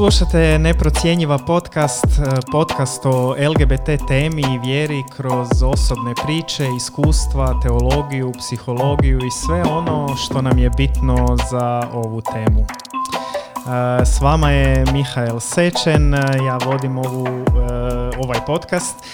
Slušate Neprocjenjiva podcast, podcast o LGBT temi i vjeri kroz osobne priče, iskustva, teologiju, psihologiju i sve ono što nam je bitno za ovu temu. S vama je Mihael Sečen, ja vodim ovu, ovaj podcast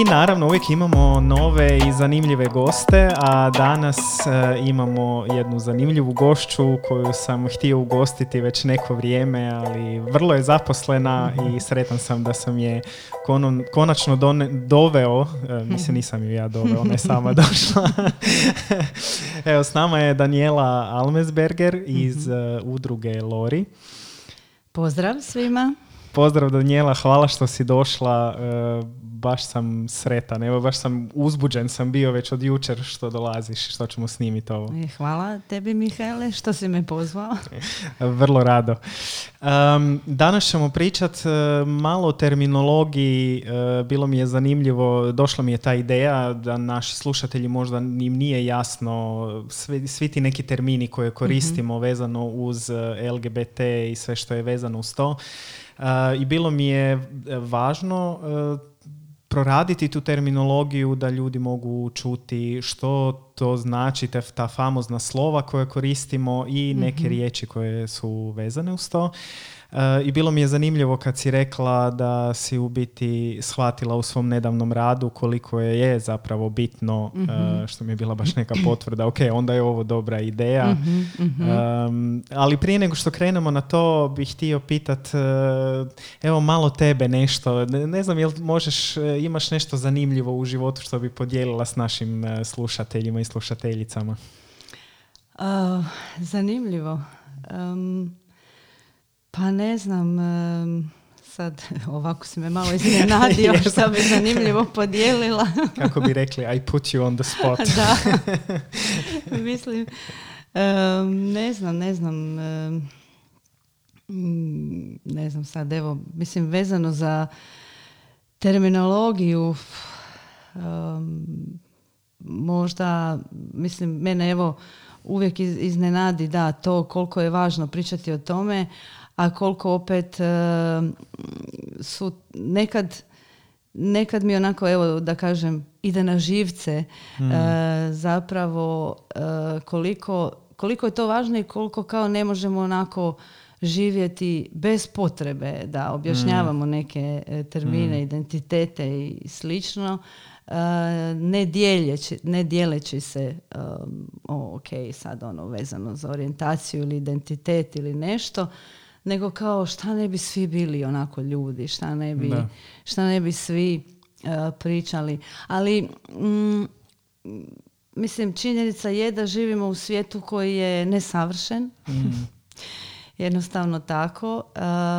i naravno uvijek imamo nove i zanimljive goste, a danas e, imamo jednu zanimljivu gošću koju sam htio ugostiti već neko vrijeme, ali vrlo je zaposlena i sretan sam da sam je konačno doveo, e, mislim nisam ju ja doveo, ona je sama došla. Evo, s nama je Daniela Almesberger iz mhm. e, udruge Lori. Pozdrav svima. Pozdrav Daniela, hvala što si došla baš sam sretan, evo baš sam uzbuđen sam bio već od jučer što dolaziš, što ćemo snimiti ovo. E, hvala tebi Mihaele što si me pozvao. Vrlo rado. Um, danas ćemo pričat uh, malo o terminologiji, uh, bilo mi je zanimljivo, došla mi je ta ideja da naši slušatelji možda im nije jasno svi, svi ti neki termini koje koristimo mhm. vezano uz LGBT i sve što je vezano uz to. I bilo mi je važno proraditi tu terminologiju da ljudi mogu čuti što to znači ta famozna slova koje koristimo i neke mm riječi koje su vezane uz to. E, I bilo mi je zanimljivo kad si rekla da si u biti shvatila u svom nedavnom radu koliko je, je zapravo bitno, mhm. što mi je bila baš neka potvrda, ok, onda je ovo dobra ideja. Um, ali prije nego što krenemo na to, bih htio pitat, evo malo tebe nešto, ne, znam jel možeš, imaš nešto zanimljivo u životu što bi podijelila s našim slušateljima i slušateljicama? Uh, zanimljivo. Um, pa ne znam, sad ovako si me malo iznenadio što bi zanimljivo podijelila. Kako bi rekli, I put you on the spot. da, mislim, ne znam, ne znam, ne znam sad, evo, mislim vezano za terminologiju, možda, mislim, mene evo uvijek iznenadi da to koliko je važno pričati o tome, a koliko opet e, su nekad nekad mi onako, evo da kažem, ide na živce mm. e, zapravo e, koliko, koliko je to važno i koliko kao ne možemo onako živjeti bez potrebe da objašnjavamo mm. neke termine, mm. identitete i slično, ne, dijeljeći, ne dijeleći se o, ok, sad ono vezano za orijentaciju ili identitet ili nešto, nego kao šta ne bi svi bili onako ljudi, šta ne bi, šta ne bi svi uh, pričali. Ali mm, mislim činjenica je da živimo u svijetu koji je nesavršen. Mm. Jednostavno tako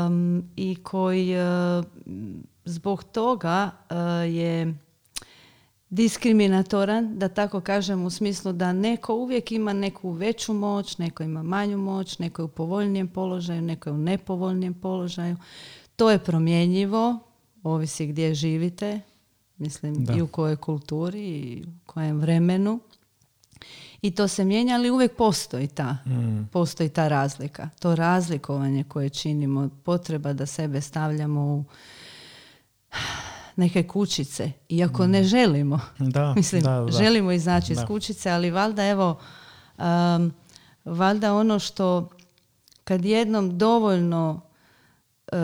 um, i koji uh, zbog toga uh, je diskriminatoran, da tako kažem, u smislu da neko uvijek ima neku veću moć, neko ima manju moć, neko je u povoljnijem položaju, neko je u nepovoljnijem položaju. To je promjenjivo, ovisi gdje živite, mislim i u kojoj kulturi i u kojem vremenu. I to se mijenja, ali uvijek postoji ta, mm. postoji ta razlika. To razlikovanje koje činimo, potreba da sebe stavljamo u neke kućice, iako ne mm. želimo. Da, Mislim, da, želimo izaći iz kućice, ali valjda evo, um, valjda ono što kad jednom dovoljno uh,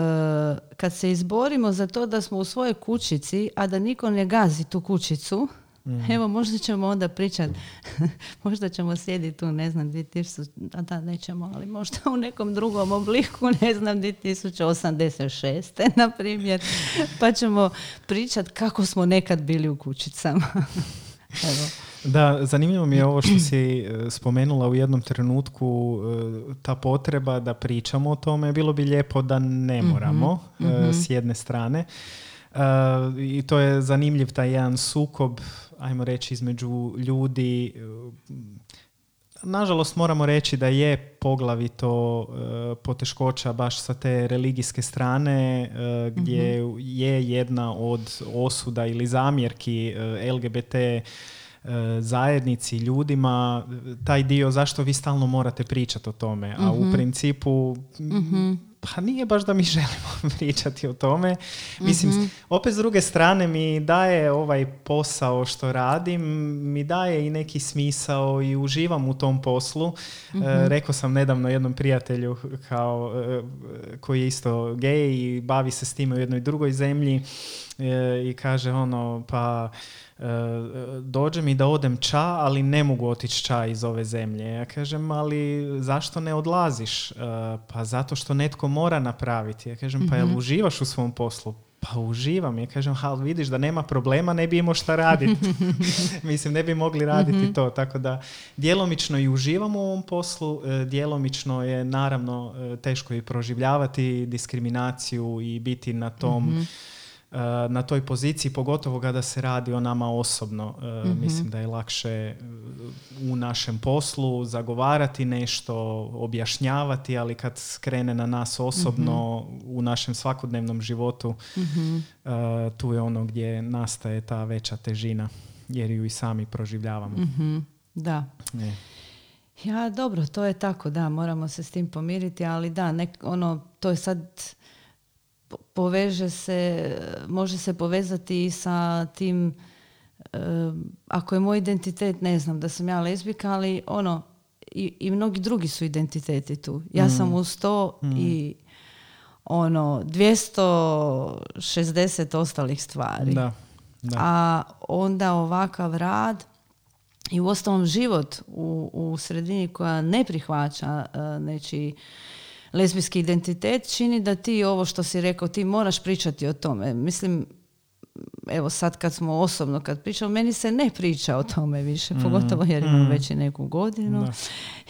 kad se izborimo za to da smo u svojoj kućici, a da niko ne gazi tu kućicu, Mm. Evo, možda ćemo onda pričati, možda ćemo sjediti tu, ne znam, 2000, a da, nećemo, ali možda u nekom drugom obliku, ne znam, 2086. na primjer, pa ćemo pričati kako smo nekad bili u kućicama. Evo. Da, zanimljivo mi je ovo što si e, spomenula u jednom trenutku, e, ta potreba da pričamo o tome. Bilo bi lijepo da ne mhm, moramo mm s jedne strane. I to je zanimljiv taj jedan sukob ajmo reći, između ljudi Nažalost moramo reći da je poglavito e, poteškoća baš sa te religijske strane e, gdje mhm. je jedna od osuda ili zamjerki LGBT zajednici, ljudima, taj dio zašto vi stalno morate pričati o tome, a u mhm. principu mhm pa nije baš da mi želimo pričati o tome. Mislim, mhm. opet s druge strane mi daje ovaj posao što radim, mi daje i neki smisao i uživam u tom poslu. mm rekao sam nedavno jednom prijatelju kao, e, koji je isto gej i bavi se s time u jednoj drugoj zemlji e, i kaže ono, pa dođe mi da odem ča, ali ne mogu otići ča iz ove zemlje. Ja kažem, ali zašto ne odlaziš? Pa zato što netko mora napraviti. Ja kažem, pa jel mhm. uživaš u svom poslu? Pa uživam. Ja kažem, ali vidiš da nema problema, ne bi imao šta raditi. Mislim, ne bi mogli raditi mhm. to. Tako da, djelomično i uživam u ovom poslu, e, djelomično je naravno e, teško i proživljavati diskriminaciju i biti na tom mhm. Na toj poziciji, pogotovo kada se radi o nama osobno. Eh, mhm. Mislim da je lakše eh, u našem poslu zagovarati nešto, objašnjavati, ali kad krene na nas osobno mhm. u našem svakodnevnom životu, mhm. tu je ono gdje nastaje ta veća težina, jer ju i sami proživljavamo. Da. Ja, dobro, to je tako, da, moramo se s tim pomiriti, ali da, nek, ono, to je sad poveže se, može se povezati i sa tim e, ako je moj identitet, ne znam da sam ja lezbika, ali ono, i, i mnogi drugi su identiteti tu. Ja mm. sam uz to mm. i ono, 260 ostalih stvari. Da, da. A onda ovakav rad i u ostalom život u, u sredini koja ne prihvaća uh, nečiji lezbijski identitet čini da ti ovo što si rekao, ti moraš pričati o tome. Mislim, evo sad kad smo osobno kad pričamo, meni se ne priča o tome više, mm, pogotovo jer imam mm. već i neku godinu.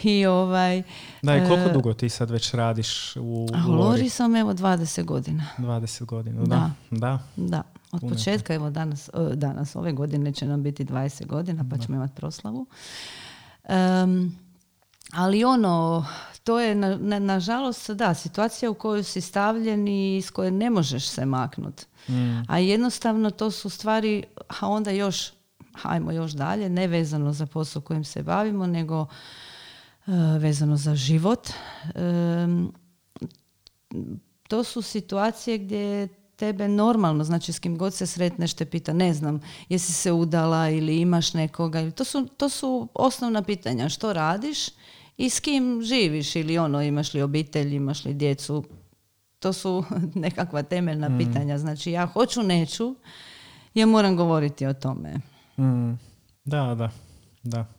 I ovaj... Da, i koliko e, dugo ti sad već radiš u, u Lori? sam evo 20 godina. 20 godina, da. Da. da. Od početka, evo danas, danas, ove godine će nam biti 20 godina, pa ćemo imati proslavu. Um, ali ono, to je na, na, nažalost da, situacija u kojoj si stavljen i iz koje ne možeš se maknuti. Mm. A jednostavno to su stvari, a onda još, hajmo još dalje, ne vezano za posao kojim se bavimo, nego uh, vezano za život. to su situacije gdje tebe normalno, znači s kim god se sretneš te pita, ne znam, jesi se udala ili imaš nekoga. To su, to su osnovna pitanja. Što radiš i s kim živiš ili ono, imaš li obitelj, imaš li djecu. To su nekakva temeljna mm. pitanja. Znači ja hoću, neću, ja moram govoriti o tome. Mm. Da, da, da.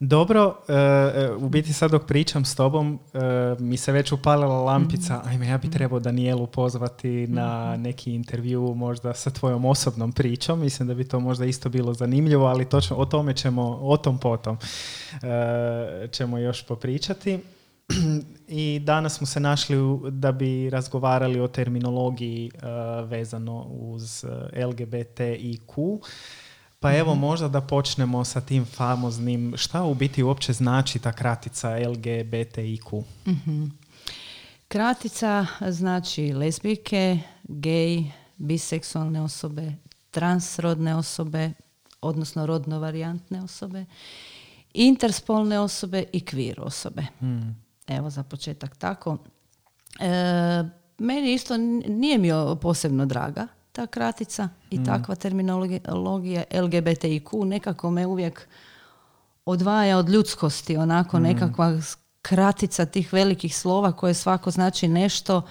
Dobro, e, u biti sad dok pričam s tobom, e, mi se već upalila lampica, mhm. ajme ja bi trebao Danielu pozvati na mhm. neki intervju možda sa tvojom osobnom pričom, mislim da bi to možda isto bilo zanimljivo, ali točno o tome ćemo, o tom potom ćemo još popričati. I danas smo se našli da bi razgovarali o terminologiji vezano uz LGBTIQ. Pa evo mhm. možda da počnemo sa tim famoznim, šta u biti uopće znači ta kratica LGBTIQ? mm Kratica znači lesbijke, gej, biseksualne osobe, transrodne osobe, odnosno rodno varijantne osobe, interspolne osobe i queer osobe. Mm. Evo za početak tako. E, meni isto nije mi posebno draga ta kratica i mm. takva terminologija LGBTIQ nekako me uvijek odvaja od ljudskosti, onako mm. nekakva kratica tih velikih slova koje svako znači nešto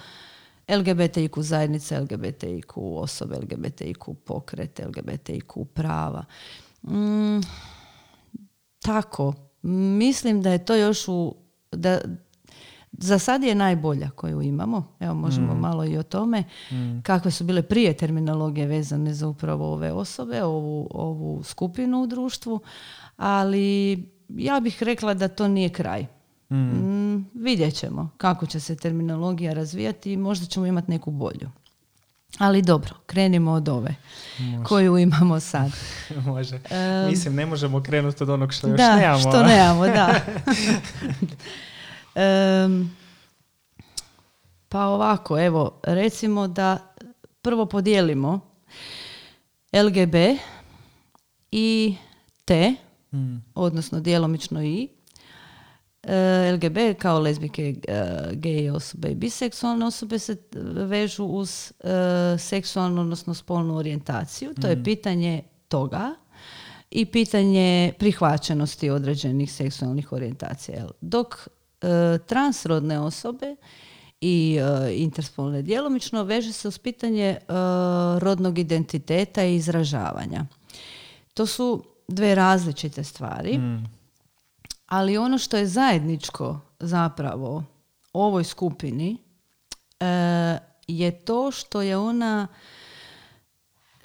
LGBTIQ zajednice, LGBTIQ osobe, LGBTIQ pokret, LGBTIQ prava. Mm, tako, mislim da je to još u, da, za sad je najbolja koju imamo. Evo možemo mm. malo i o tome. Mm. Kakve su bile prije terminologije vezane za upravo ove osobe, ovu, ovu skupinu u društvu. Ali ja bih rekla da to nije kraj. Mm. mm vidjet ćemo kako će se terminologija razvijati i možda ćemo imati neku bolju. Ali dobro, krenimo od ove koju imamo sad. Može. Mislim, ne možemo krenuti od onog što još da, nemamo. što nemamo, da. Um, pa ovako, evo, recimo da prvo podijelimo LGB i T, mm. odnosno djelomično I. E, LGB kao lezbike, gej osobe i biseksualne osobe se vežu uz seksualnu, odnosno spolnu orijentaciju. To je mm. pitanje toga i pitanje prihvaćenosti određenih seksualnih orijentacija. Dok transrodne osobe i interspolne djelomično veže se uz pitanje rodnog identiteta i izražavanja. To su dve različite stvari. Mm. Ali ono što je zajedničko zapravo ovoj skupini e, je to što je ona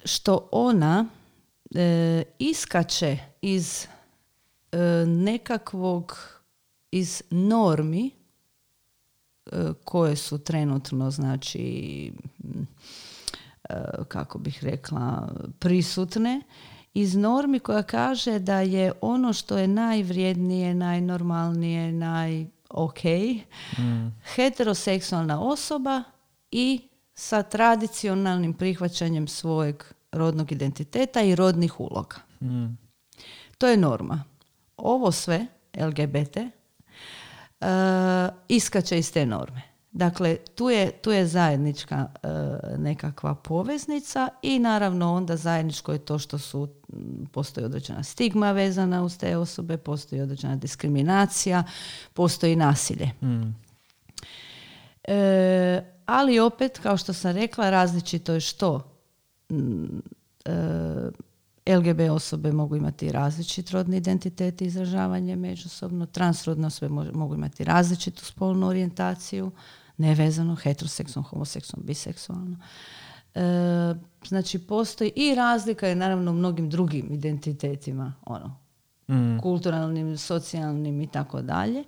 što ona e, iskače iz e, nekakvog iz normi koje su trenutno znači kako bih rekla prisutne iz normi koja kaže da je ono što je najvrijednije, najnormalnije, naj ok, mm. heteroseksualna osoba i sa tradicionalnim prihvaćanjem svojeg rodnog identiteta i rodnih uloga. Mm. To je norma. Ovo sve, LGBT, uh, iskače iz te norme. Dakle, tu je, tu je zajednička e, nekakva poveznica i naravno onda zajedničko je to što su, postoji određena stigma vezana uz te osobe, postoji određena diskriminacija, postoji nasilje. Mm. E, ali opet, kao što sam rekla, različito je što e, LGB osobe mogu imati različit rodni identitet i izražavanje međusobno, transrodne osobe mogu imati različitu spolnu orijentaciju, nevezano, heteroseksualno, homoseksualno, biseksualno. E, znači, postoji i razlika je naravno u mnogim drugim identitetima, ono, mm. kulturalnim, socijalnim i tako dalje.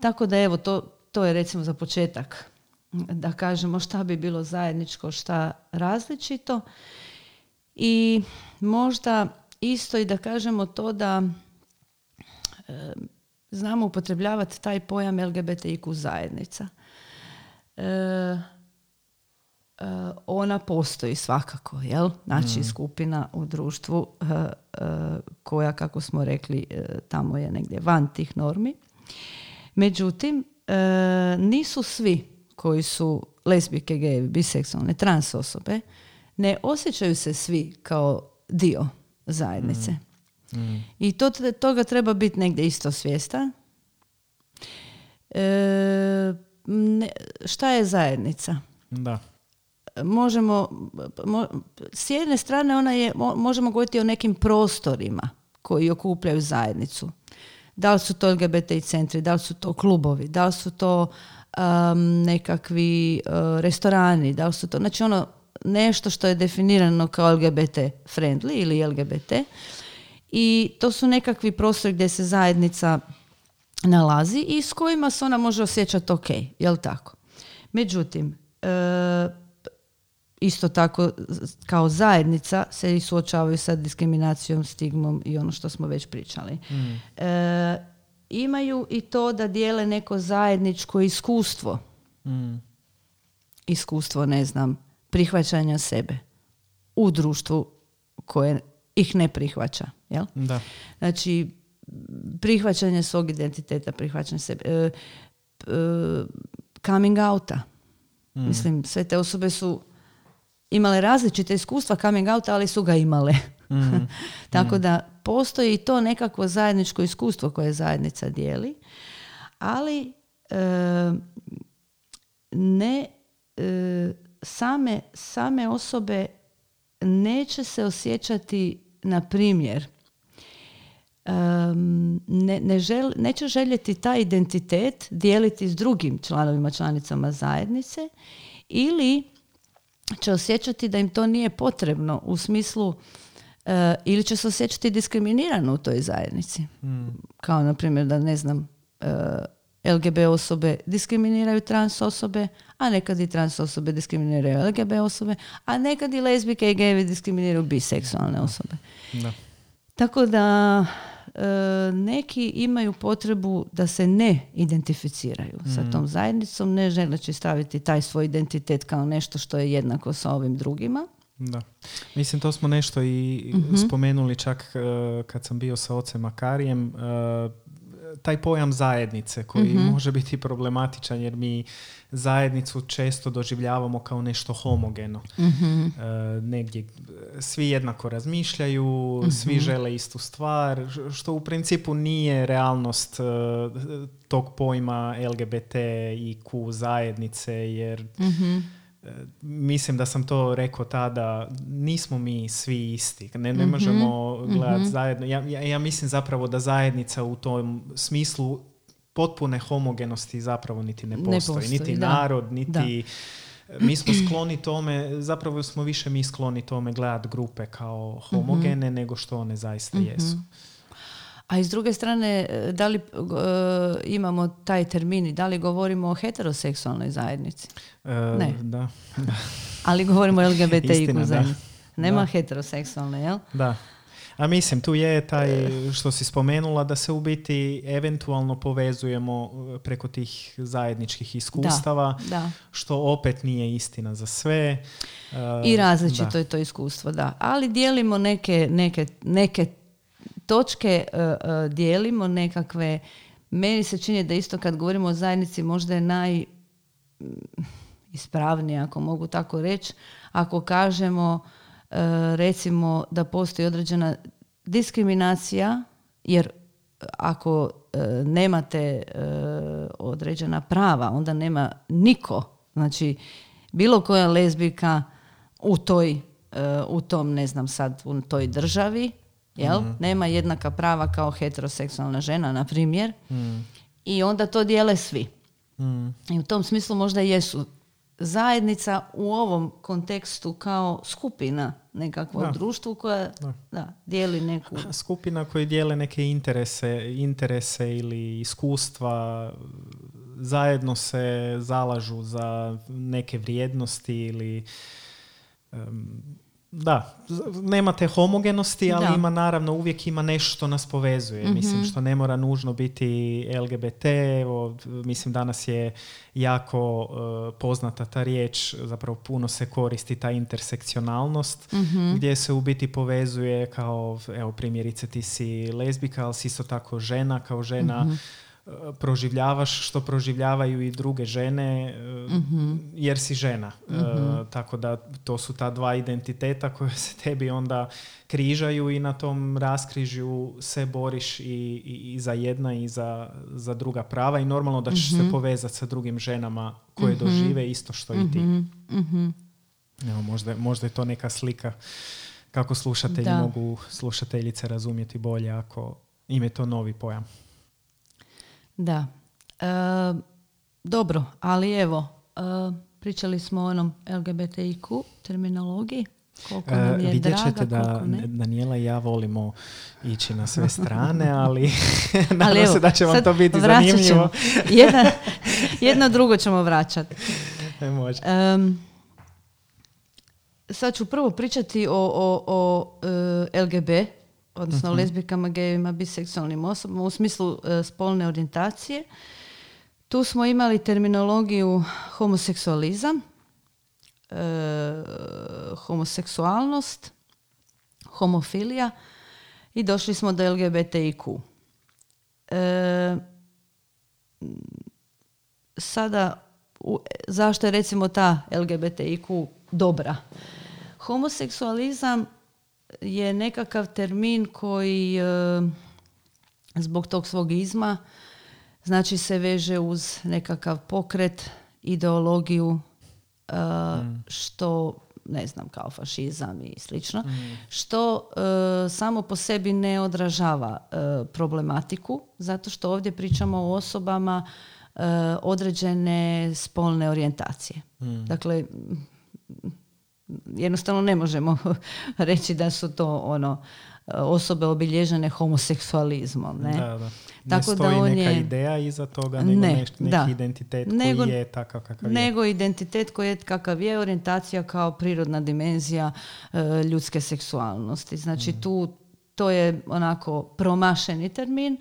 Tako da evo, to, to je recimo za početak da kažemo šta bi bilo zajedničko, šta različito. I možda isto i da kažemo to da e, znamo upotrebljavati taj pojam LGBTIQ zajednica. E, e, ona postoji svakako, jel? Znači mm. skupina u društvu e, koja, kako smo rekli, tamo je negdje van tih normi. Međutim, nisu svi koji su lesbike, gejevi, biseksualne, trans osobe, ne osjećaju se svi kao dio zajednice. Mm. Mm. I to, toga treba biti negdje isto svjestan. E, ne, šta je zajednica? Da. Možemo, s jedne strane ona je, možemo govoriti o nekim prostorima koji okupljaju zajednicu. Da li su to LGBT centri, da li su to klubovi, da li su to um, nekakvi uh, restorani, da li su to, znači ono nešto što je definirano kao LGBT friendly ili LGBT i to su nekakvi prostori gdje se zajednica nalazi i s kojima se ona može osjećati ok, jel tako? Međutim, e, isto tako kao zajednica se i suočavaju sa diskriminacijom, stigmom i ono što smo već pričali. Mm. E, imaju i to da dijele neko zajedničko iskustvo. Mm. Iskustvo, ne znam, prihvaćanja sebe u društvu koje ih ne prihvaća. Jel? Da. Znači, prihvaćanje svog identiteta, prihvaćanje sebe, e, e, coming outa. Mm. Mislim, sve te osobe su imale različite iskustva coming outa, ali su ga imale. Mm. Tako mm. da postoji i to nekakvo zajedničko iskustvo koje zajednica dijeli, ali e, ne same, same osobe neće se osjećati na primjer ne, ne žel, neće željeti taj identitet dijeliti s drugim članovima, članicama zajednice ili će osjećati da im to nije potrebno u smislu eh, ili će se osjećati diskriminirano u toj zajednici. Hmm. Kao na primjer da ne znam uh, eh, LGB osobe diskriminiraju trans osobe, a nekad i trans osobe diskriminiraju LGB osobe, a nekad i lezbike i gejevi diskriminiraju biseksualne osobe. Da. Tako da E, neki imaju potrebu da se ne identificiraju sa mm. tom zajednicom, ne želeći staviti taj svoj identitet kao nešto što je jednako sa ovim drugima. Da. Mislim, to smo nešto i mhm. spomenuli čak e, kad sam bio sa ocem Makarijem. E, taj pojam zajednice koji može biti problematičan jer mi zajednicu često doživljavamo kao nešto homogeno. negdje svi jednako razmišljaju, svi žele istu stvar, što u principu nije realnost tog pojma LGBT i Q zajednice jer mislim da sam to rekao tada, nismo mi svi isti. Ne, ne mhm, možemo gledati mhm. zajedno. Ja, ja, ja, mislim zapravo da zajednica u tom smislu potpune homogenosti zapravo niti ne postoji. niti narod, niti... Mi smo skloni tome, zapravo smo više mi skloni tome gledati grupe kao homogene mhm. nego što one zaista jesu. A iz druge strane, e, da li e, imamo taj termin i da li govorimo o heteroseksualnoj zajednici? E, ne. Da. Ali govorimo o LGBTIQ zajednici. Nema da. heteroseksualne, jel? Da. A mislim, tu je taj što si spomenula da se u biti eventualno povezujemo preko tih zajedničkih iskustava, da, što opet nije istina za sve. I različito je to iskustvo, da. Ali dijelimo neke, neke, neke točke uh, dijelimo nekakve, meni se čini da isto kad govorimo o zajednici možda je naj mm, ispravnije, ako mogu tako reći, ako kažemo uh, recimo da postoji određena diskriminacija, jer ako nemate određena prava, onda nema niko, znači bilo koja lezbika u toj, u tom, ne znam sad, u toj državi, jel? Mhm. Nema jednaka prava kao heteroseksualna žena, na primjer. Mhm. I onda to dijele svi. Mhm. I u tom smislu možda jesu zajednica u ovom kontekstu kao skupina nekakvo u društvu koja da. dijeli neku... Skupina koji dijele neke interese, interese ili iskustva, zajedno se zalažu za neke vrijednosti ili da, nema te homogenosti, ali ima naravno, uvijek ima nešto što nas povezuje. mm Mislim, što ne mora nužno biti LGBT. Evo, mislim, danas je jako uh, poznata ta riječ, zapravo puno se koristi ta intersekcionalnost, mm gdje se u biti povezuje kao, evo, primjerice ti si lezbika, ali si isto tako žena, kao žena mhm proživljavaš što proživljavaju i druge žene mm jer si žena. E, mhm. tako da to su ta dva identiteta koje se tebi onda križaju i na tom raskrižju se boriš i, i, za jedna i za, za druga prava i normalno da ćeš se mhm. povezati sa drugim ženama koje dožive isto što i ti. Evo, možda, možda je to neka slika kako slušatelji mogu slušateljice razumjeti bolje ako im je to novi pojam. Da. E, dobro, ali evo, e, pričali smo o onom LGBTIQ terminologiji. Koliko nam je Vidjet ćete da Daniela i ja volimo ići na sve strane, ali nadam se da će vam to biti zanimljivo. Jedna, jedno drugo ćemo vraćati. E, može. sad ću prvo pričati o, o, o LGB odnosno uh lezbikama, gejima, biseksualnim osobama u smislu e, spolne orijentacije. Tu smo imali terminologiju homoseksualizam, e, homoseksualnost, homofilija i došli smo do LGBTIQ. E, sada, zašto je recimo ta LGBTIQ dobra? Homoseksualizam je nekakav termin koji e, zbog tog svog izma znači se veže uz nekakav pokret, ideologiju e, mm. što ne znam kao fašizam i slično, mm. što e, samo po sebi ne odražava problematiku zato što ovdje pričamo o osobama određene spolne orijentacije. Mm. Dakle, jednostavno ne možemo reći da su to ono osobe obilježene homoseksualizmom. Ne, da, da. ne stoji da on neka je... ideja iza toga, nego ne, neki da. identitet nego, koji je takav kakav je. Nego identitet koji je kakav je, orijentacija kao prirodna dimenzija e, ljudske seksualnosti. Znači mm. tu to je onako promašeni termin,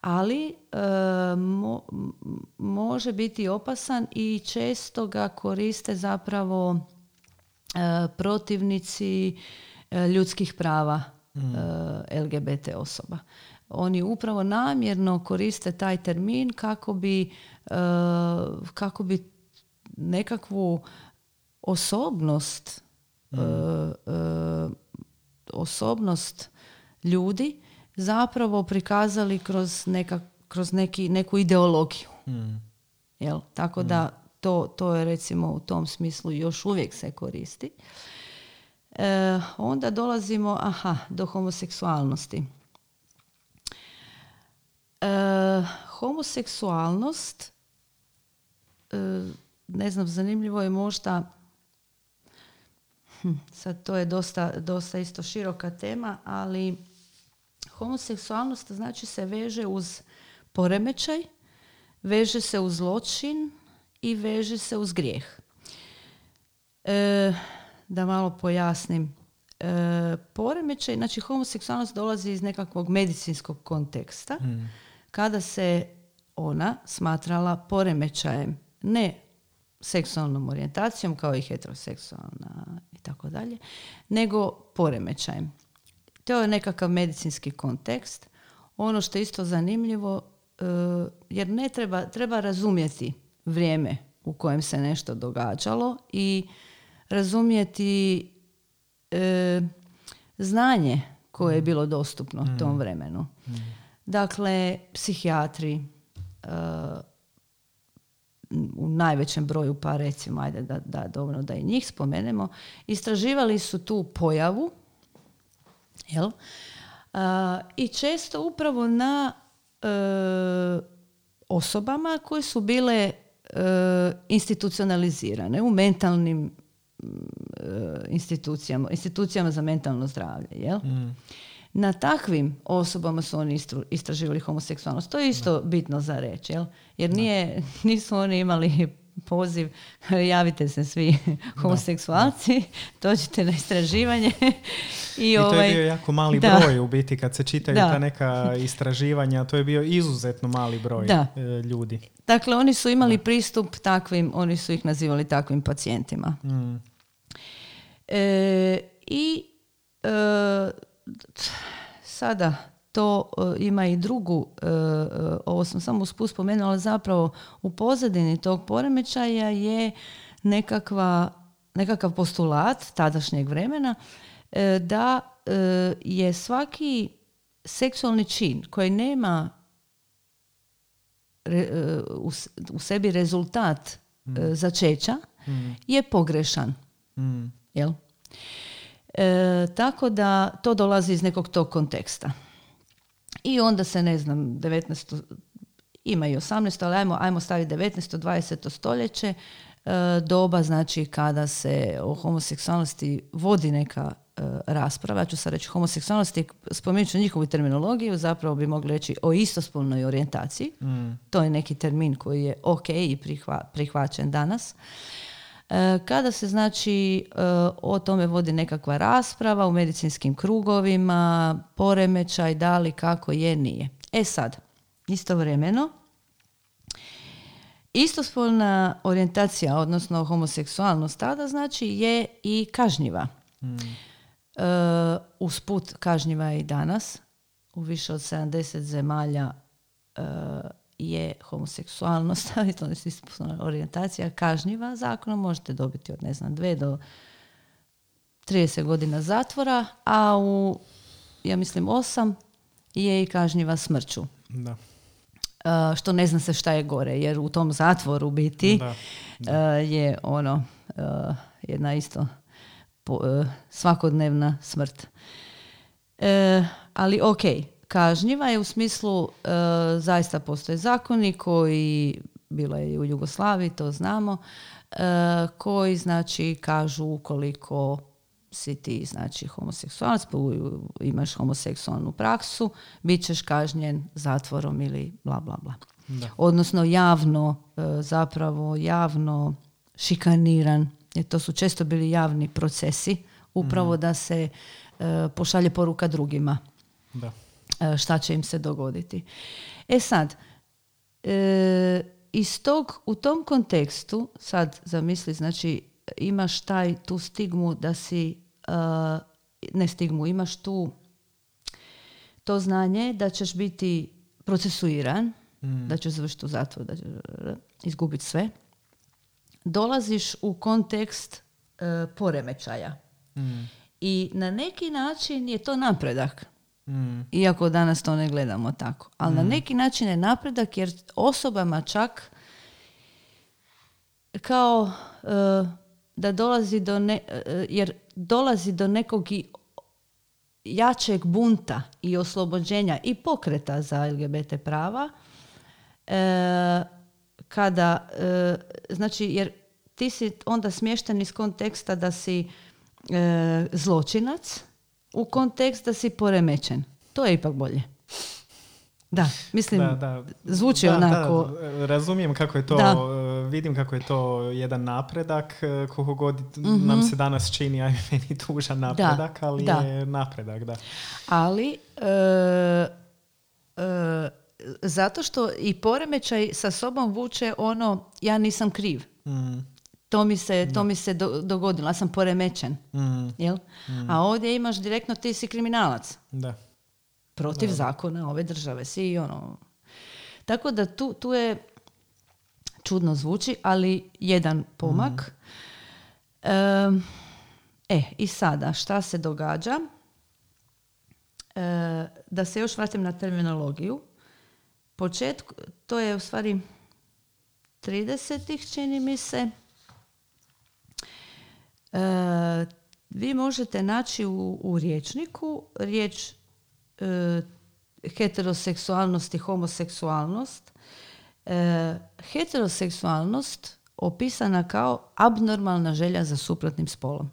ali e, može biti opasan i često ga koriste zapravo protivnici e, ljudskih prava mm. e, LGBT osoba. oni upravo namjerno koriste taj termin kako bi, e, kako bi nekakvu osobnost mm. osobnost ljudi zapravo prikazali kroz, neka, kroz neki, neku ideologiju. Mm. Jel? Tako da mm. To, to je recimo u tom smislu još uvijek se koristi. E, onda dolazimo aha, do homoseksualnosti. E, homoseksualnost e, ne znam, zanimljivo je možda hm, sad to je dosta, dosta isto široka tema, ali homoseksualnost znači se veže uz poremećaj, veže se uz zločin i veže se uz grijeh. E, da malo pojasnim. E, poremećaj, znači homoseksualnost dolazi iz nekakvog medicinskog konteksta, mm. kada se ona smatrala poremećajem, ne seksualnom orijentacijom kao i heteroseksualna i tako dalje, nego poremećajem. To je nekakav medicinski kontekst. Ono što je isto zanimljivo, e, jer ne treba, treba razumjeti vrijeme u kojem se nešto događalo i razumjeti e, znanje koje je mm. bilo dostupno u tom mm. vremenu. Mm. Dakle, psihijatri, e, u najvećem broju, pa recimo, ajde da, da dobro da i njih spomenemo, istraživali su tu pojavu jel? I često upravo na e, osobama koje su bile e, institucionalizirane u mentalnim e, institucijama, institucijama za mentalno zdravlje. Jel? Mm. Na takvim osobama su oni istraživali homoseksualnost. To je isto bitno za reći, jel? jer nije, nisu oni imali poziv, javite se svi homoseksualci, dođite na istraživanje. I, I to je ovaj, bio jako mali broj u biti kad se čitaju ta neka istraživanja, to je bio izuzetno mali broj da. E, ljudi. Dakle, oni su imali pristup takvim, oni su ih nazivali takvim pacijentima. Mm. E, I e, sada to e, ima i drugu, e, e, ovo sam samo usput spomenula, ali zapravo u pozadini tog poremećaja je nekakva, nekakav postulat tadašnjeg vremena da je svaki seksualni čin koji nema u sebi rezultat mm. začeća mm. je pogrešan. Mm. Jel? E, tako da to dolazi iz nekog tog konteksta. I onda se, ne znam, 19. ima i 18. ali ajmo, ajmo staviti 19. 20. stoljeće, e, doba znači kada se o homoseksualnosti vodi neka e, rasprava, ja ću sad reći homoseksualnosti, spomenut ću njihovu terminologiju, zapravo bi mogli reći o istospolnoj orijentaciji. Mm. To je neki termin koji je ok i prihvaćen danas. E, kada se znači e, o tome vodi nekakva rasprava u medicinskim krugovima, poremećaj, da li, kako je, nije. E sad, istovremeno, istospolna orijentacija, odnosno homoseksualnost tada znači je i kažnjiva. Hmm. E, usput kažnjiva je i danas. U više od 70 zemalja je homoseksualnost, orijentacija kažnjiva zakonom, možete dobiti od ne znam dve do 30 godina zatvora, a u ja mislim osam je i kažnjiva smrću. Da. Uh, što ne zna se šta je gore, jer u tom zatvoru biti da, je ono jedna isto svakodnevna smrt. ali ok, kažnjiva je u smislu e, zaista postoje zakoni koji bilo je i u Jugoslaviji, to znamo, e, koji znači kažu ukoliko si ti znači homoseksualac, pa imaš homoseksualnu praksu, bit ćeš kažnjen zatvorom ili bla bla bla. Da. Odnosno javno, e, zapravo javno šikaniran, jer to su često bili javni procesi, upravo mhm. da se pošalje poruka drugima. Da. E, šta će im se dogoditi. E sad, e, iz tog, u tom kontekstu, sad zamisli, znači imaš taj, tu stigmu da si, e, ne stigmu, imaš tu to znanje da ćeš biti procesuiran, Mm. da ćeš završiti u zatvoru, da ćeš izgubiti sve, dolaziš u kontekst e, poremećaja. Mm. I na neki način je to napredak. Mm. Iako danas to ne gledamo tako. Ali na neki način je napredak jer osobama čak kao e, da dolazi do ne, e, jer dolazi do nekog i jačeg bunta i oslobođenja i pokreta za LGBT prava e, kada e, znači jer ti si onda smješten iz konteksta da si e, zločinac u kontekst da si poremećen. To je ipak bolje. Da, mislim, Da, da. zvuči Da, onako... Da, razumijem kako je to, Da. e, vidim kako je to jedan napredak, e, koliko god nam se danas čini, aj meni tužan napredak, ali da. je napredak, da. Ali, e, e, zato što i poremećaj sa sobom vuče ono, ja nisam kriv. Mm, To mi se, to mi se do- dogodilo, ja sam poremećen. mm, Jel? A ovdje imaš direktno ti si kriminalac. da. protiv zakona ove države. Svi i ono. Tako da tu, tu je čudno zvuči, ali jedan pomak. Em, e, i sada, šta se događa? E, da se još vratim na terminologiju. Početku, to je u stvari 30-ih, čini mi se. E, vi možete naći u, u riječniku riječ e, heteroseksualnost i homoseksualnost. E, heteroseksualnost opisana kao abnormalna želja za suprotnim spolom.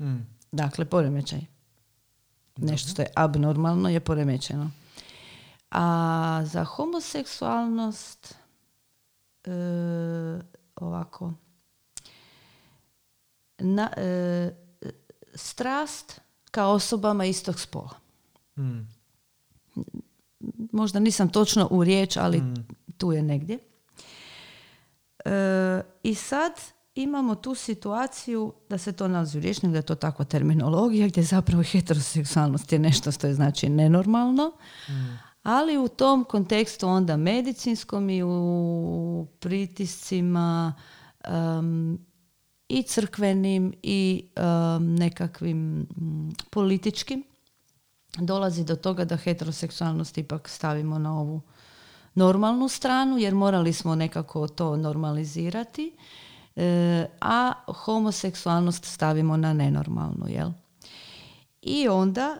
Mm, Dakle, poremećaj. Nešto što je abnormalno je poremećeno. A za homoseksualnost e, ovako na, e, strast kao osobama istog spola. mm, Možda nisam točno u riječ, ali tu je negdje. E, I sad imamo tu situaciju da se to nalazi u riječniku, da je to takva terminologija gdje zapravo heteroseksualnost je nešto što je znači nenormalno, ali u tom kontekstu onda medicinskom i u pritiscima em, i crkvenim i em, nekakvim mm, političkim dolazi do toga da heteroseksualnost ipak stavimo na ovu normalnu stranu jer morali smo nekako to normalizirati e, a homoseksualnost stavimo na nenormalnu jel i onda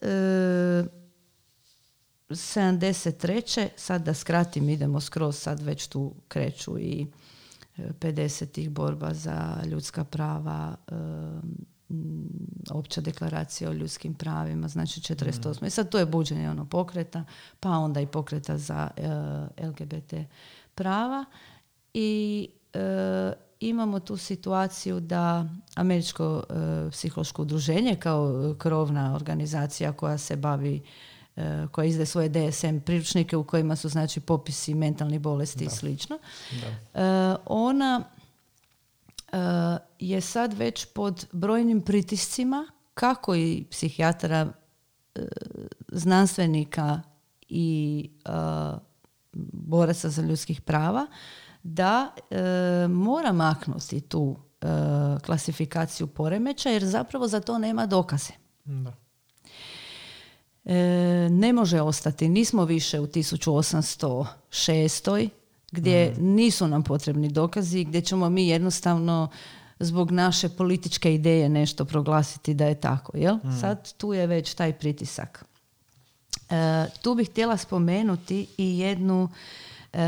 e, 73. sad da skratim idemo skroz sad već tu kreću i 50-ih borba za ljudska prava opća deklaracija o ljudskim pravima, znači 48. I sad to je buđenje ono pokreta, pa onda i pokreta za e, LGBT prava i e, imamo tu situaciju da Američko e, psihološko udruženje kao krovna organizacija koja se bavi koja izdaje svoje DSM priručnike u kojima su znači popisi mentalnih bolesti i slično. E, ona e, je sad već pod brojnim pritiscima kako i psihijatara, znanstvenika i boraca za ljudskih prava da mora maknuti tu klasifikaciju poremeća jer zapravo za to nema dokaze. da. E, ne može ostati, nismo više u 1806. gdje nisu nam potrebni dokazi, gdje ćemo mi jednostavno zbog naše političke ideje nešto proglasiti da je tako. Jel? Sad tu je već taj pritisak. E, tu bih htjela spomenuti i jednu e,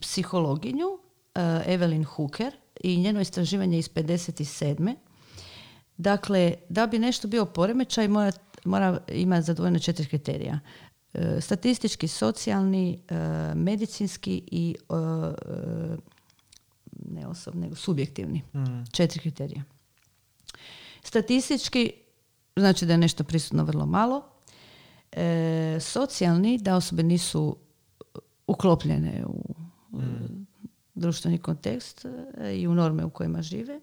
psihologinju, e, Evelyn Hooker, i njeno istraživanje iz 57. Dakle, da bi nešto bio poremećaj, mora, mora imati zadovoljno četiri kriterija. E, statistički, socijalni, e, medicinski i e, ne osobni, nego subjektivni. Četiri kriterija. Statistički znači da je nešto prisutno vrlo malo. E, socijalni, da osobe nisu uklopljene u e, društveni kontekst i u norme u kojima žive.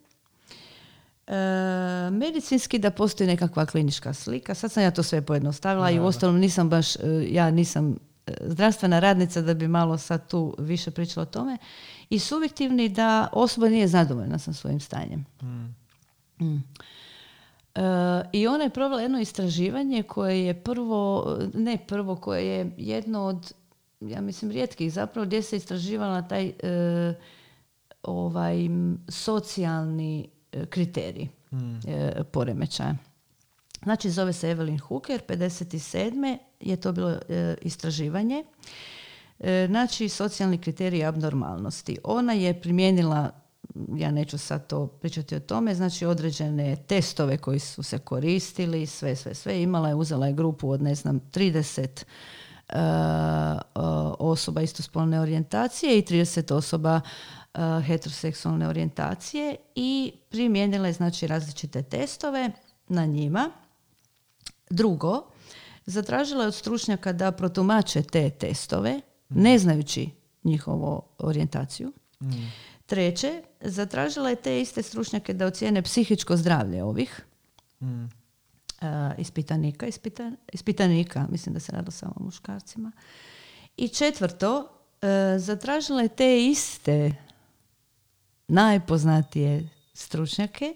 E, medicinski da postoji nekakva klinička slika. Sad sam ja to sve pojednostavila i uostalom nisam baš, e, ja nisam e, zdravstvena radnica da bi malo sad tu više pričala o tome. I subjektivni da osoba nije zadovoljna sa svojim stanjem. Mm. Mm. I ona je provela jedno istraživanje koje je prvo, ne prvo, koje je jedno od, ja mislim, rijetkih zapravo, gdje se istraživala taj ovaj socijalni E, kriterij mm. poremećaja. Znači, zove se Evelyn Hooker, 57. je to bilo e, istraživanje. Znači, socijalni kriterij abnormalnosti. Ona je primijenila, ja neću sad to pričati o tome, znači određene testove koji su se koristili, sve, sve, sve. Imala je, uzela je grupu od, ne znam, 30 osoba istospolne orijentacije i 30 osoba uh, heteroseksualne orijentacije i primijenila je znači različite testove na njima. Drugo, zatražila je od stručnjaka da protumače te testove, mm. ne znajući njihovu orijentaciju. Mm. Treće, zatražila je te iste stručnjake da ocijene psihičko zdravlje ovih mm. uh, ispitanika, ispitanika, mislim da se radilo samo o muškarcima. I četvrto, uh, zatražila je te iste najpoznatije stručnjake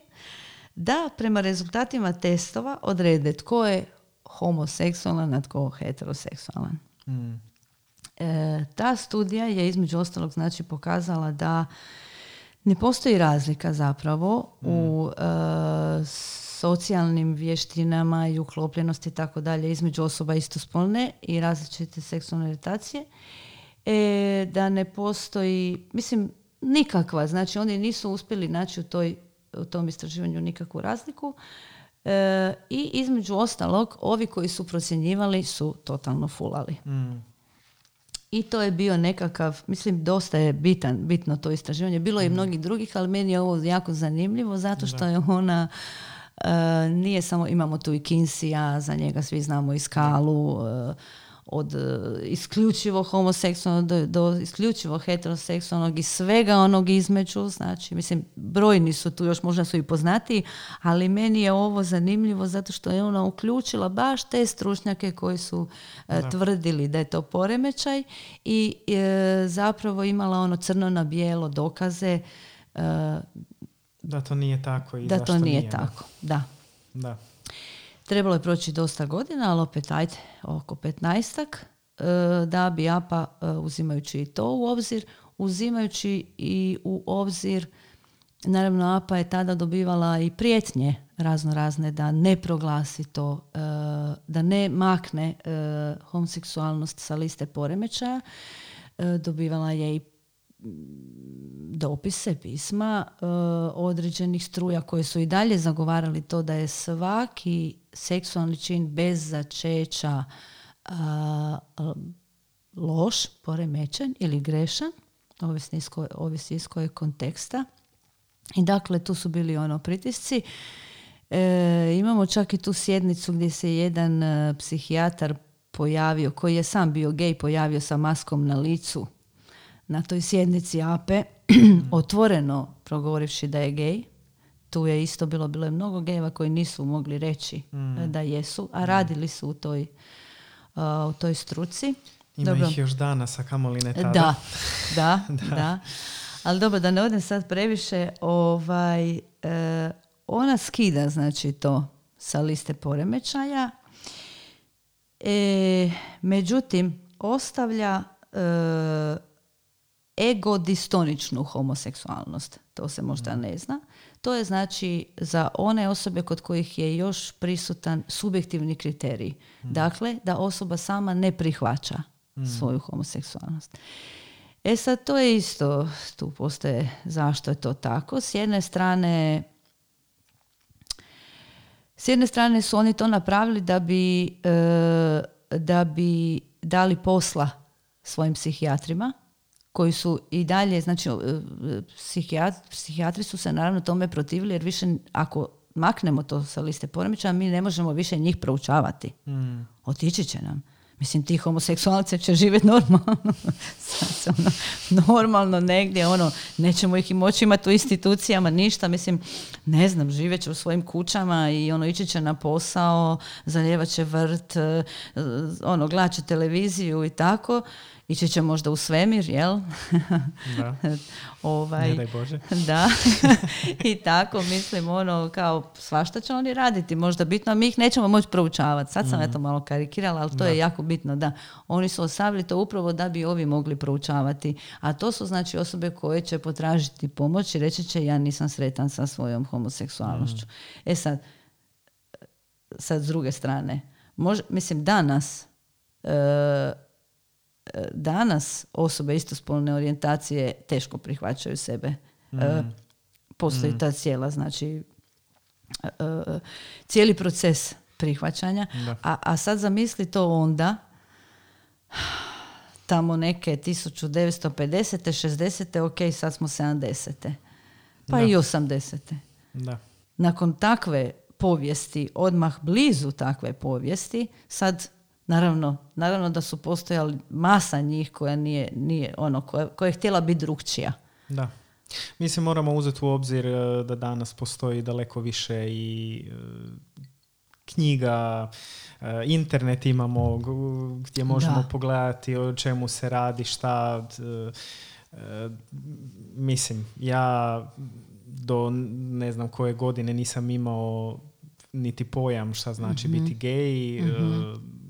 da prema rezultatima testova odrede tko je homoseksualan, a tko heteroseksualan. Mm. E, ta studija je između ostalog znači pokazala da ne postoji razlika zapravo u mm. e, socijalnim vještinama i uklopljenosti i tako dalje između osoba istospolne i različite seksualne orientacije. E, da ne postoji, mislim, nikakva. Znači oni nisu uspjeli naći u, toj, u tom istraživanju nikakvu razliku. E, I između ostalog, ovi koji su procjenjivali su totalno fulali. Mm. I to je bio nekakav, mislim, dosta je bitan, bitno to istraživanje. Bilo je i mm. mnogih drugih, ali meni je ovo jako zanimljivo zato što je ona Uh, nije samo, imamo tu i Kinsija, za njega svi znamo i Skalu, uh, od e, isključivo homoseksualnog do, do isključivo heteroseksualnog i svega onog između, znači, mislim, brojni su tu, još možda su i poznati, ali meni je ovo zanimljivo zato što je ona uključila baš te stručnjake koji su e, tvrdili da je to poremećaj i e, zapravo imala ono crno na bijelo dokaze da to nije tako i da to nije, nije tako, da. Da. Trebalo je proći dosta godina, ali opet ajde, oko petnaestak, e, da bi APA e, uzimajući i to u obzir, uzimajući i u obzir Naravno, APA je tada dobivala i prijetnje razno razne da ne proglasi to, e, da ne makne homoseksualnost sa liste poremećaja. Dobivala je i dopise, pisma uh, određenih struja koje su i dalje zagovarali to da je svaki seksualni čin bez začeća uh, loš, poremećen ili grešan, ovisno iz, ovisi iz kojeg konteksta. I dakle, tu su bili ono pritisci. E, imamo čak i tu sjednicu gdje se jedan psihijatar pojavio, koji je sam bio gej, pojavio sa maskom na licu na toj sjednici APE otvoreno progovorivši da je gej. Tu je isto bilo, bilo je mnogo gejeva koji nisu mogli reći mm. da jesu, a radili su u toj, u toj struci. Ima dobro. ih još danas, a kamoli ne tada. Da, da, da. Ali dobro, da ne odem sad previše, ovaj, e, ona skida znači to sa liste poremećaja. E, međutim, ostavlja e, egodistoničnu homoseksualnost. To se možda ne zna. To je znači za one osobe kod kojih je još prisutan subjektivni kriterij. Dakle, da osoba sama ne prihvaća svoju homoseksualnost. E sad, to je isto, tu postoje zašto je to tako. S jedne strane, s jedne strane su oni to napravili da bi, e, da bi dali posla svojim psihijatrima, koji su i dalje, znači e, psihijatri su se naravno tome protivili jer više ako maknemo to sa liste poremećaja, mi ne možemo više njih proučavati. Mm. Otići će nam. Mislim, ti homoseksualci će živjeti normalno. se ono, normalno negdje, ono, nećemo ih i moći imati u institucijama, ništa, mislim, ne znam, živjet će u svojim kućama i ono, ići će na posao, zaljevat će vrt, e, ono, gledat će televiziju i tako ići će možda u svemir, jel? Da. ovaj, ne daj Bože. Da. I tako, mislim, ono, kao, svašta će oni raditi, možda bitno, a mi ih nećemo moći proučavati. Sad sam mm. eto malo karikirala, ali to je jako bitno, da. Oni su ostavili to upravo da bi ovi mogli proučavati. A to su, znači, osobe koje će potražiti pomoć i reći će, ja nisam sretan sa svojom homoseksualnošću. Mm. E sad, sad s druge strane, može, mislim, danas, e, danas osobe istospolne orijentacije teško prihvaćaju sebe. Mm. Postoji mm. ta cijela, znači, e, e, cijeli proces prihvaćanja. A, a sad zamisli to onda, tamo neke 1950. 60. ok, sad smo 70. Pa da. i 80. Da. Nakon takve povijesti, odmah blizu takve povijesti, sad Naravno, naravno da su postojali masa njih koja nije, nije ono, koja, koja je htjela biti drugčija. Da. Mi se moramo uzeti u obzir e, da danas postoji daleko više i e, knjiga, e, internet imamo gdje možemo pogledati o čemu se radi, šta. Mislim, ja do ne znam koje godine nisam imao niti pojam šta znači mhm. biti gej. mm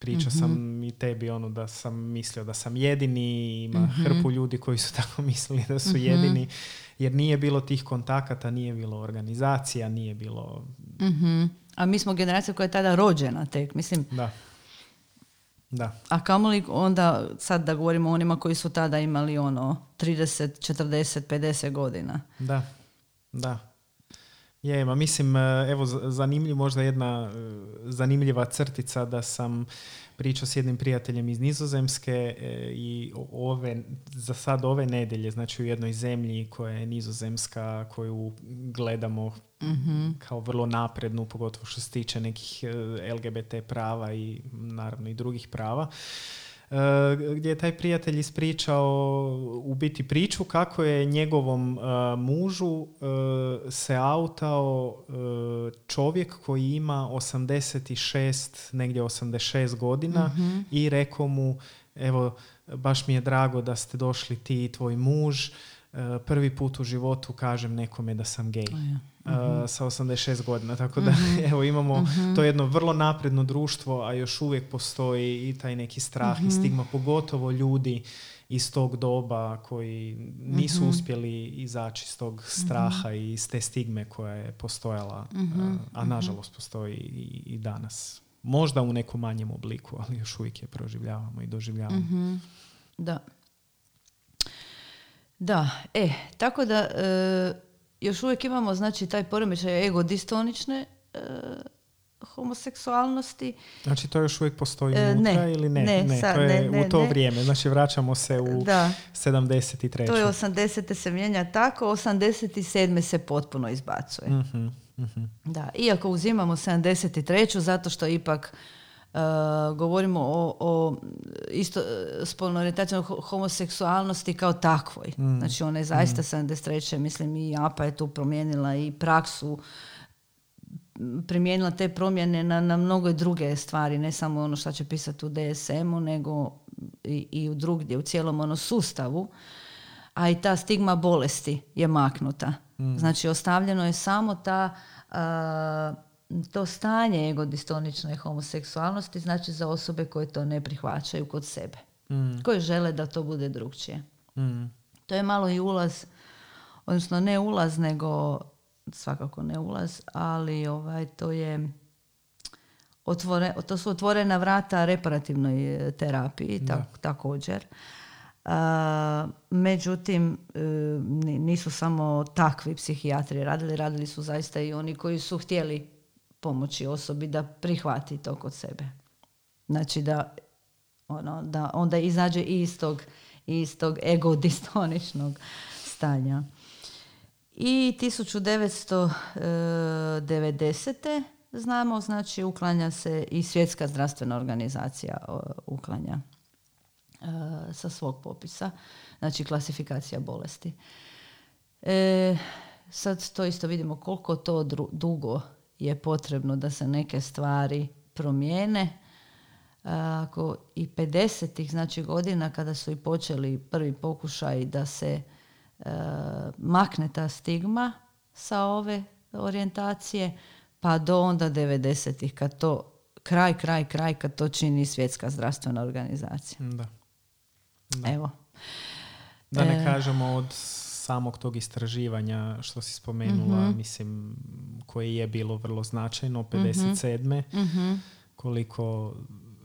Pričao sam mhm. i tebi ono da sam mislio da sam jedini, ima mm hrpu ljudi koji su tako mislili da su mhm. jedini, jer nije bilo tih kontakata, nije bilo organizacija, nije bilo... Mhm. A mi smo generacija koja je tada rođena tek, mislim... Da. Da. A kamoli onda, sad da govorimo o onima koji su tada imali ono 30, 40, 50 godina. Da, da. Je, ma mislim, e, evo zanimljiv, možda jedna e, zanimljiva crtica da sam pričao s jednim prijateljem iz Nizozemske e, i ove, za sad ove nedelje, znači u jednoj zemlji koja je nizozemska, koju gledamo mm kao vrlo naprednu, pogotovo što se tiče nekih LGBT prava i naravno i drugih prava. Eh, gdje je taj prijatelj ispričao u biti priču kako je njegovom eh, mužu eh, se autao čovjek koji ima 86, negdje 86 godina mhm. i rekao mu evo baš mi je drago da ste došli ti i tvoj muž prvi put u životu kažem nekome da sam gej. Uh, sa 86 godina. Tako da mhm. evo imamo uh to jedno vrlo napredno društvo, a još uvijek postoji i taj neki strah i stigma, pogotovo ljudi iz tog doba koji nisu uspjeli izaći iz tog straha i iz te stigme koja je postojala, a nažalost postoji i, i danas. Možda u nekom manjem obliku, ali još uvijek je proživljavamo i doživljavamo. Da. Da, e, tako da e, još uvijek imamo znači taj poremećaj egodistonične e, homoseksualnosti. Znači to još uvijek postoji e, unutra ili ne? Ne, ne, to je ne, u to vrijeme. Znači vraćamo se u da. 73. To je 80. se mijenja tako, 87. se potpuno izbacuje. uh Da, iako uzimamo 73. zato što ipak Uh, govorimo o, o isto spolno orijentacijom homoseksualnosti kao takvoj. Mm. Znači ona je zaista mm. 73. Mislim i APA je tu promijenila i praksu primijenila te promjene na, na mnogo druge stvari, ne samo ono što će pisati u DSM-u, nego i, i u drugdje, u cijelom ono sustavu. A i ta stigma bolesti je maknuta. Mm. Znači ostavljeno je samo ta to stanje egodistonične homoseksualnosti znači za osobe koje to ne prihvaćaju kod sebe. Mm. Koje žele da to bude drugčije. Mm. To je malo i ulaz, odnosno ne ulaz, nego svakako ne ulaz, ali ovaj, to je otvore, to su otvorena vrata reparativnoj e, terapiji također. međutim, e, nisu samo takvi psihijatri radili, radili su zaista i oni koji su htjeli pomoći osobi da prihvati to kod sebe. Znači da, ono, da onda izađe iz tog, iz tog egodistoničnog stanja. I 1990. znamo, znači uklanja se i svjetska zdravstvena organizacija uklanja sa svog popisa, znači klasifikacija bolesti. E, sad to isto vidimo koliko to dugo je potrebno da se neke stvari promijene. Ako i 50. znači godina kada su i počeli prvi pokušaj da se e, makne ta stigma sa ove orijentacije, pa do onda 90. kad to kraj, kraj, kraj kad to čini svjetska zdravstvena organizacija. Da. Evo. Da ne e, kažemo od samog tog istraživanja što si spomenula, mhm. mislim, koje je bilo vrlo značajno, 57. Mhm. mhm. Koliko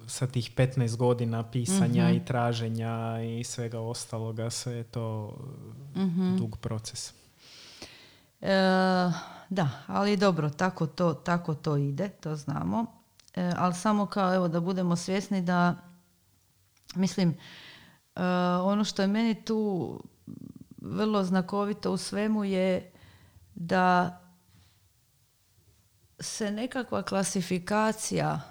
sa tih 15 godina pisanja i traženja i svega ostaloga, sve je to dug proces. E, da, ali dobro, tako to, tako to ide, to znamo. E, ali samo kao evo da budemo svjesni da mislim e, ono što je meni tu vrlo znakovito u svemu je da se nekakva klasifikacija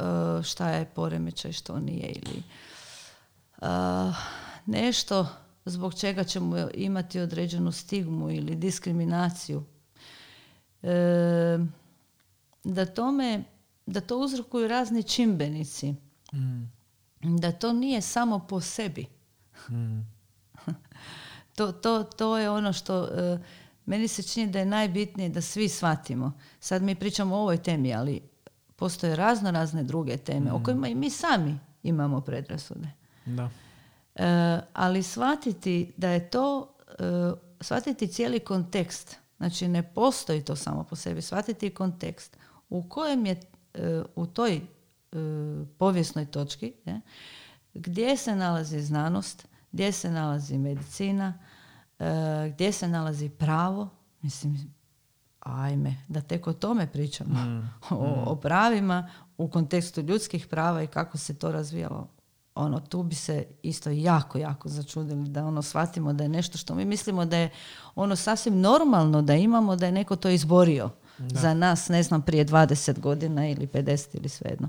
uh, šta je poremećaj, što nije ili uh, nešto zbog čega ćemo imati određenu stigmu ili diskriminaciju. Uh, da tome, da to uzrokuju razni čimbenici. Mm. Da to nije samo po sebi. Mm. To, to, to je ono što e, meni se čini da je najbitnije da svi shvatimo. Sad mi pričamo o ovoj temi, ali postoje razno razne druge teme o mm. kojima i mi sami imamo predrasude. Da. E, ali shvatiti da je to, e, shvatiti cijeli kontekst, znači ne postoji to samo po sebi, shvatiti kontekst u kojem je u toj povijesnoj točki gdje se nalazi znanost, gdje se nalazi medicina, gdje se nalazi pravo, mislim, ajme, da tek o tome pričamo, mm, o, mm. pravima u kontekstu ljudskih prava i kako se to razvijalo. Ono, tu bi se isto jako, jako začudili da ono shvatimo da je nešto što mi mislimo da je ono sasvim normalno da imamo, da je neko to izborio za nas, ne znam, prije 20 godina ili 50 ili svejedno.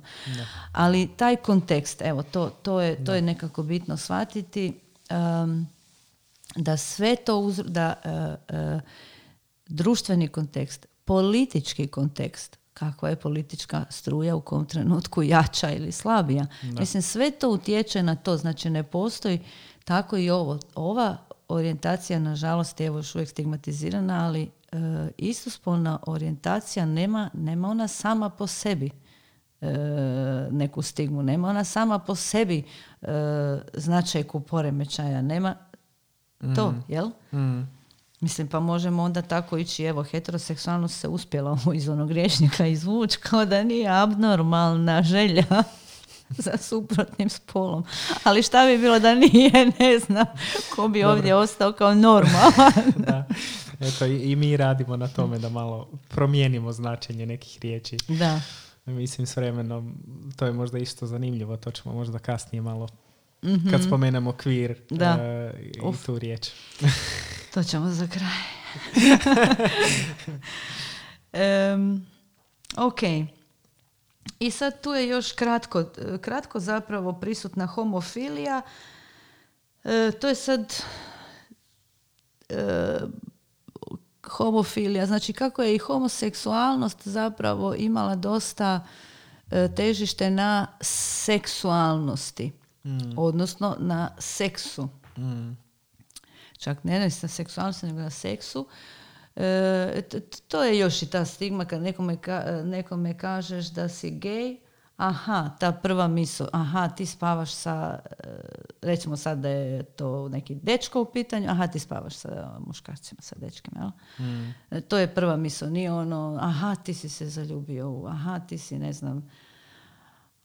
Ali taj kontekst, evo, to, to, je, to je nekako bitno shvatiti da sve to da uh, uh, društveni kontekst, politički kontekst, kakva je politička struja u kom trenutku jača ili slabija. Mislim, sve to utječe na to. Znači, ne postoji tako i ovo. Ova orijentacija, nažalost, je evo još uvijek stigmatizirana, ali uh, istospolna orijentacija nema, nema ona sama po sebi neku stigmu. Nema ona sama po sebi značajku poremećaja. Nema to, mm. jel? Mm. Mislim, pa možemo onda tako ići, evo, heteroseksualnost se uspjela iz onog griješnika izvući kao da nije abnormalna želja za suprotnim spolom. Ali šta bi bilo da nije, ne znam, ko bi ovdje ostao kao normalan. da. Eto, i, i mi radimo na tome da malo promijenimo značenje nekih riječi. Da. Mislim, s vremenom, to je možda isto zanimljivo, to ćemo možda kasnije malo mm Kad spomenemo kvir da. Uh, i tu riječ. to ćemo za kraj. um, ok. I sad tu je još kratko, kratko zapravo prisutna homofilija. E, to je sad e, homofilija. Znači kako je i homoseksualnost zapravo imala dosta e, težište na seksualnosti. Mm. odnosno na seksu. Mm. Čak ne na seksualnosti, nego na seksu. E, to je još i ta stigma kad nekome, ka, nekome kažeš da si gej, aha, ta prva misl, aha, ti spavaš sa, e, recimo sad da je to neki dečko u pitanju, aha, ti spavaš sa muškarcima, sa dečkima, mm. E, to je prva misl, nije ono, aha, ti si se zaljubio u, aha, ti si, ne znam,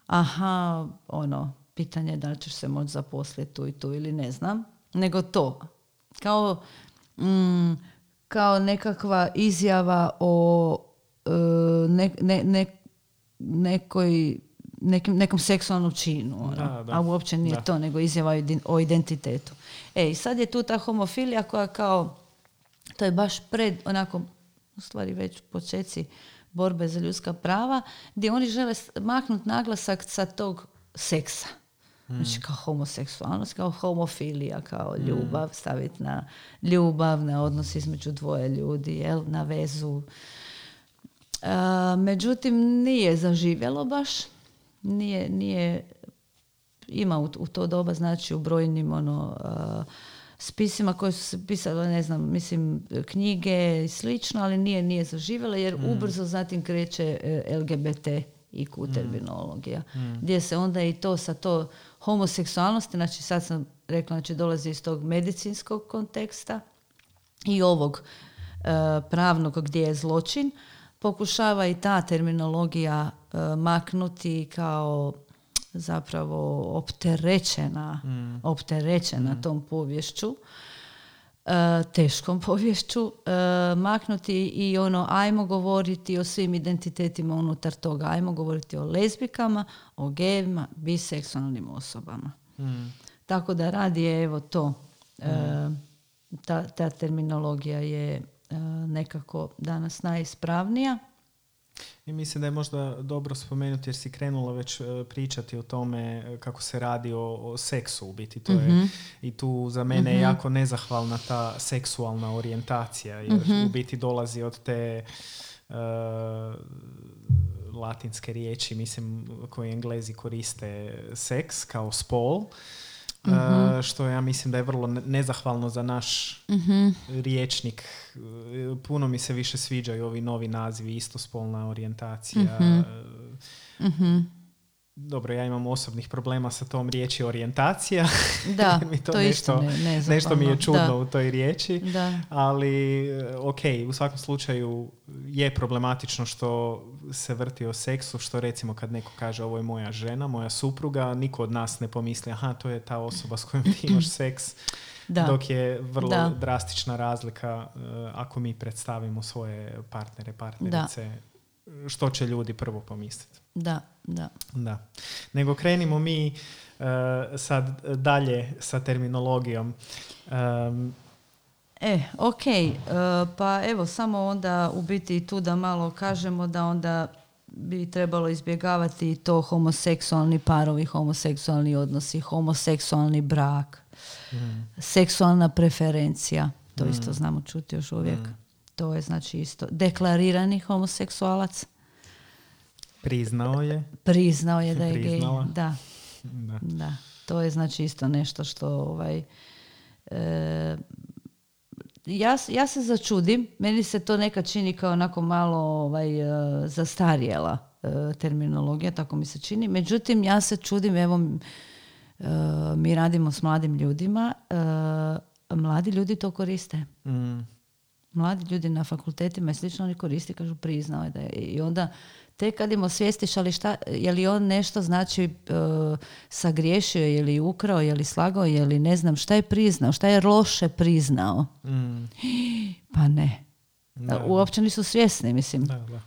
aha, ono, pitanje da li ćeš se moći zaposliti tu i tu ili ne znam, nego to. Kao, mm, kao nekakva izjava o e, ne, ne, ne, nekoj, nekim, nekom seksualnom činu. Ono. A uopće nije to, nego izjava o identitetu. E, i sad je tu ta homofilija koja kao, to je baš pred, onako, u stvari već počeci borbe za ljudska prava, gdje oni žele maknuti naglasak sa tog seksa Znači kao homoseksualnost, kao homofilija, kao ljubav, staviti na ljubav, na odnos između dvoje ljudi, jel, na vezu. međutim, nije zaživjelo baš. Nije, nije ima u, to doba, znači u brojnim ono, spisima koje su se pisale, ne znam, mislim, knjige i slično, ali nije, nije zaživjelo jer mm. ubrzo zatim kreće e, LGBT i mm. terminologija. Mm. Gdje se onda i to sa to homoseksualnosti, znači sad sam rekla, znači dolazi iz tog medicinskog konteksta i ovog e, pravnog gdje je zločin, pokušava i ta terminologija e, maknuti kao zapravo opterećena, mm. opterećena mm. tom povješću, teškom povješću, e, maknuti i ono, ajmo govoriti o svim identitetima unutar toga, ajmo govoriti o lezbikama, o gejima, biseksualnim osobama. Mm. Tako da radi je evo to, e, ta, ta terminologija je nekako danas najispravnija. I mislim da je možda dobro spomenuti jer si krenula već e, pričati o tome e, kako se radi o, seksu u biti. To je, mhm. I tu za mene je mhm. jako nezahvalna ta seksualna orijentacija jer mhm. u biti dolazi od te uh, latinske riječi mislim koje englezi koriste seks kao spol uh što ja mislim da je vrlo nezahvalno za naš uh riječnik. Puno mi se više sviđaju ovi novi nazivi, istospolna orijentacija. uh dobro, ja imam osobnih problema sa tom riječi orijentacija. Da, mi to, to nešto, ne, nešto mi je čudno u toj riječi. Da. Ali, eh, ok, u svakom slučaju je problematično što se vrti o seksu, što recimo kad neko kaže ovo je moja žena, moja supruga, niko od nas ne pomisli, aha, to je ta osoba s kojom ti imaš seks. Da. Dok je vrlo drastična razlika uh, ako mi predstavimo svoje partnere, partnerice, što će ljudi prvo pomisliti. Da, da. Da. Nego krenimo mi uh, sad dalje sa terminologijom. Um, E, ok, uh, pa evo samo onda u biti tu da malo kažemo da onda bi trebalo izbjegavati to homoseksualni parovi, homoseksualni odnosi, homoseksualni brak, mm. seksualna preferencija, to mm. isto znamo čuti još uvijek. Mm. To je znači isto deklarirani homoseksualac, Priznao je. Priznao je da je gej. Da. da. da. To je znači isto nešto što ovaj, e, ja, ja se začudim, meni se to nekad čini kao onako malo ovaj, e, zastarjela e, terminologija, tako mi se čini. Međutim, ja se čudim, evo, mi radimo s mladim ljudima, mladi ljudi to koriste. Mm. Mladi ljudi na fakultetima i slično oni koriste, kažu priznao je da je. I onda tek kad im osvijestiš, ali šta, je li on nešto znači uh, sagriješio, je li ukrao, je li slagao, je li ne znam šta je priznao, šta je loše priznao. Mm. Pa ne. Da, Uopće nisu svjesni, mislim. Da, da.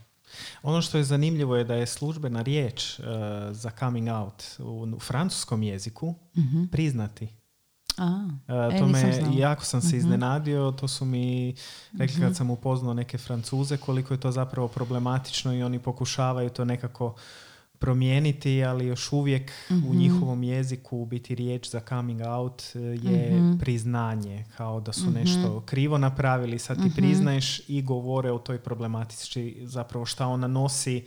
Ono što je zanimljivo je da je službena riječ uh, za coming out u, francuskom jeziku mm priznati. A, e, to me, jako sam se mhm. iznenadio, to su mi rekli kad mhm. sam upoznao neke francuze koliko je to zapravo problematično i oni pokušavaju to nekako promijeniti, ali još uvijek u mhm. njihovom jeziku biti riječ za coming out e, je priznanje, kao da su nešto krivo napravili, sad ti priznaješ i govore o toj problematici, zapravo šta ona nosi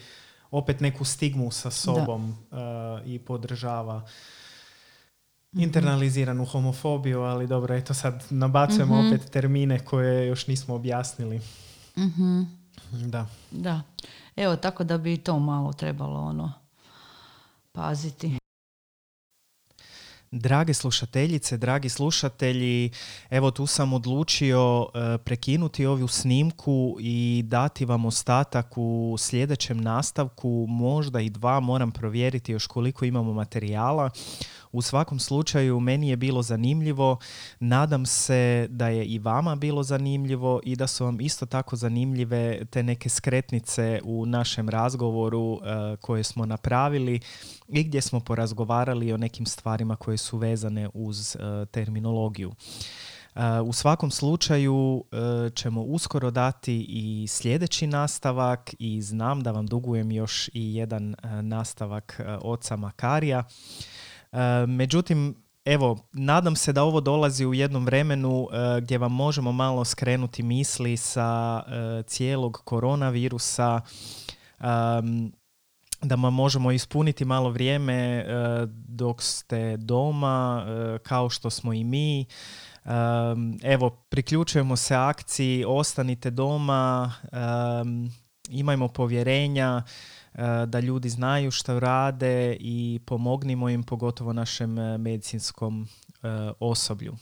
opet neku stigmu sa sobom e, i podržava Mhm. Internaliziranu homofobiju, ali dobro, eto sad nabacujemo mm opet termine koje još nismo objasnili. mm Da. Da. Evo, tako da bi to malo trebalo ono paziti. Drage slušateljice, dragi slušatelji, evo tu sam odlučio e, prekinuti ovu snimku i dati vam ostatak u sljedećem nastavku, možda i dva, moram provjeriti još koliko imamo materijala. U svakom slučaju meni je bilo zanimljivo, nadam se da je i vama bilo zanimljivo i da su vam isto tako zanimljive te neke skretnice u našem razgovoru e, koje smo napravili i gdje smo porazgovarali o nekim stvarima koje su vezane uz e, terminologiju. E, u svakom slučaju ćemo uskoro dati i sljedeći nastavak i znam da vam dugujem još i jedan nastavak oca Makarija. Međutim, evo, nadam se da ovo dolazi u jednom vremenu gdje vam možemo malo skrenuti misli sa cijelog koronavirusa, da vam možemo ispuniti malo vrijeme dok ste doma, kao što smo i mi. Evo, priključujemo se akciji Ostanite doma, imajmo povjerenja da ljudi znaju što rade i pomognimo im, pogotovo našem medicinskom osoblju.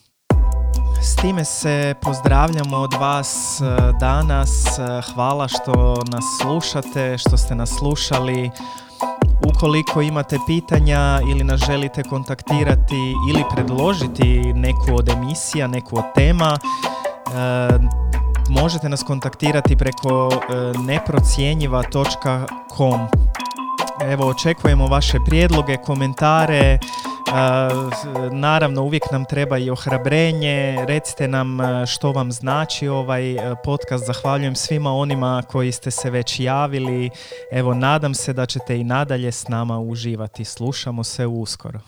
S time se pozdravljamo od vas danas. Hvala što nas slušate, što ste nas slušali. Ukoliko imate pitanja ili nas želite kontaktirati ili predložiti neku od emisija, neku od tema, e, možete nas kontaktirati preko e, neprocjenjiva.com. Evo, očekujemo vaše prijedloge, komentare, Naravno, uvijek nam treba i ohrabrenje. Recite nam što vam znači ovaj podcast. Zahvaljujem svima onima koji ste se već javili. Evo, nadam se da ćete i nadalje s nama uživati. Slušamo se uskoro.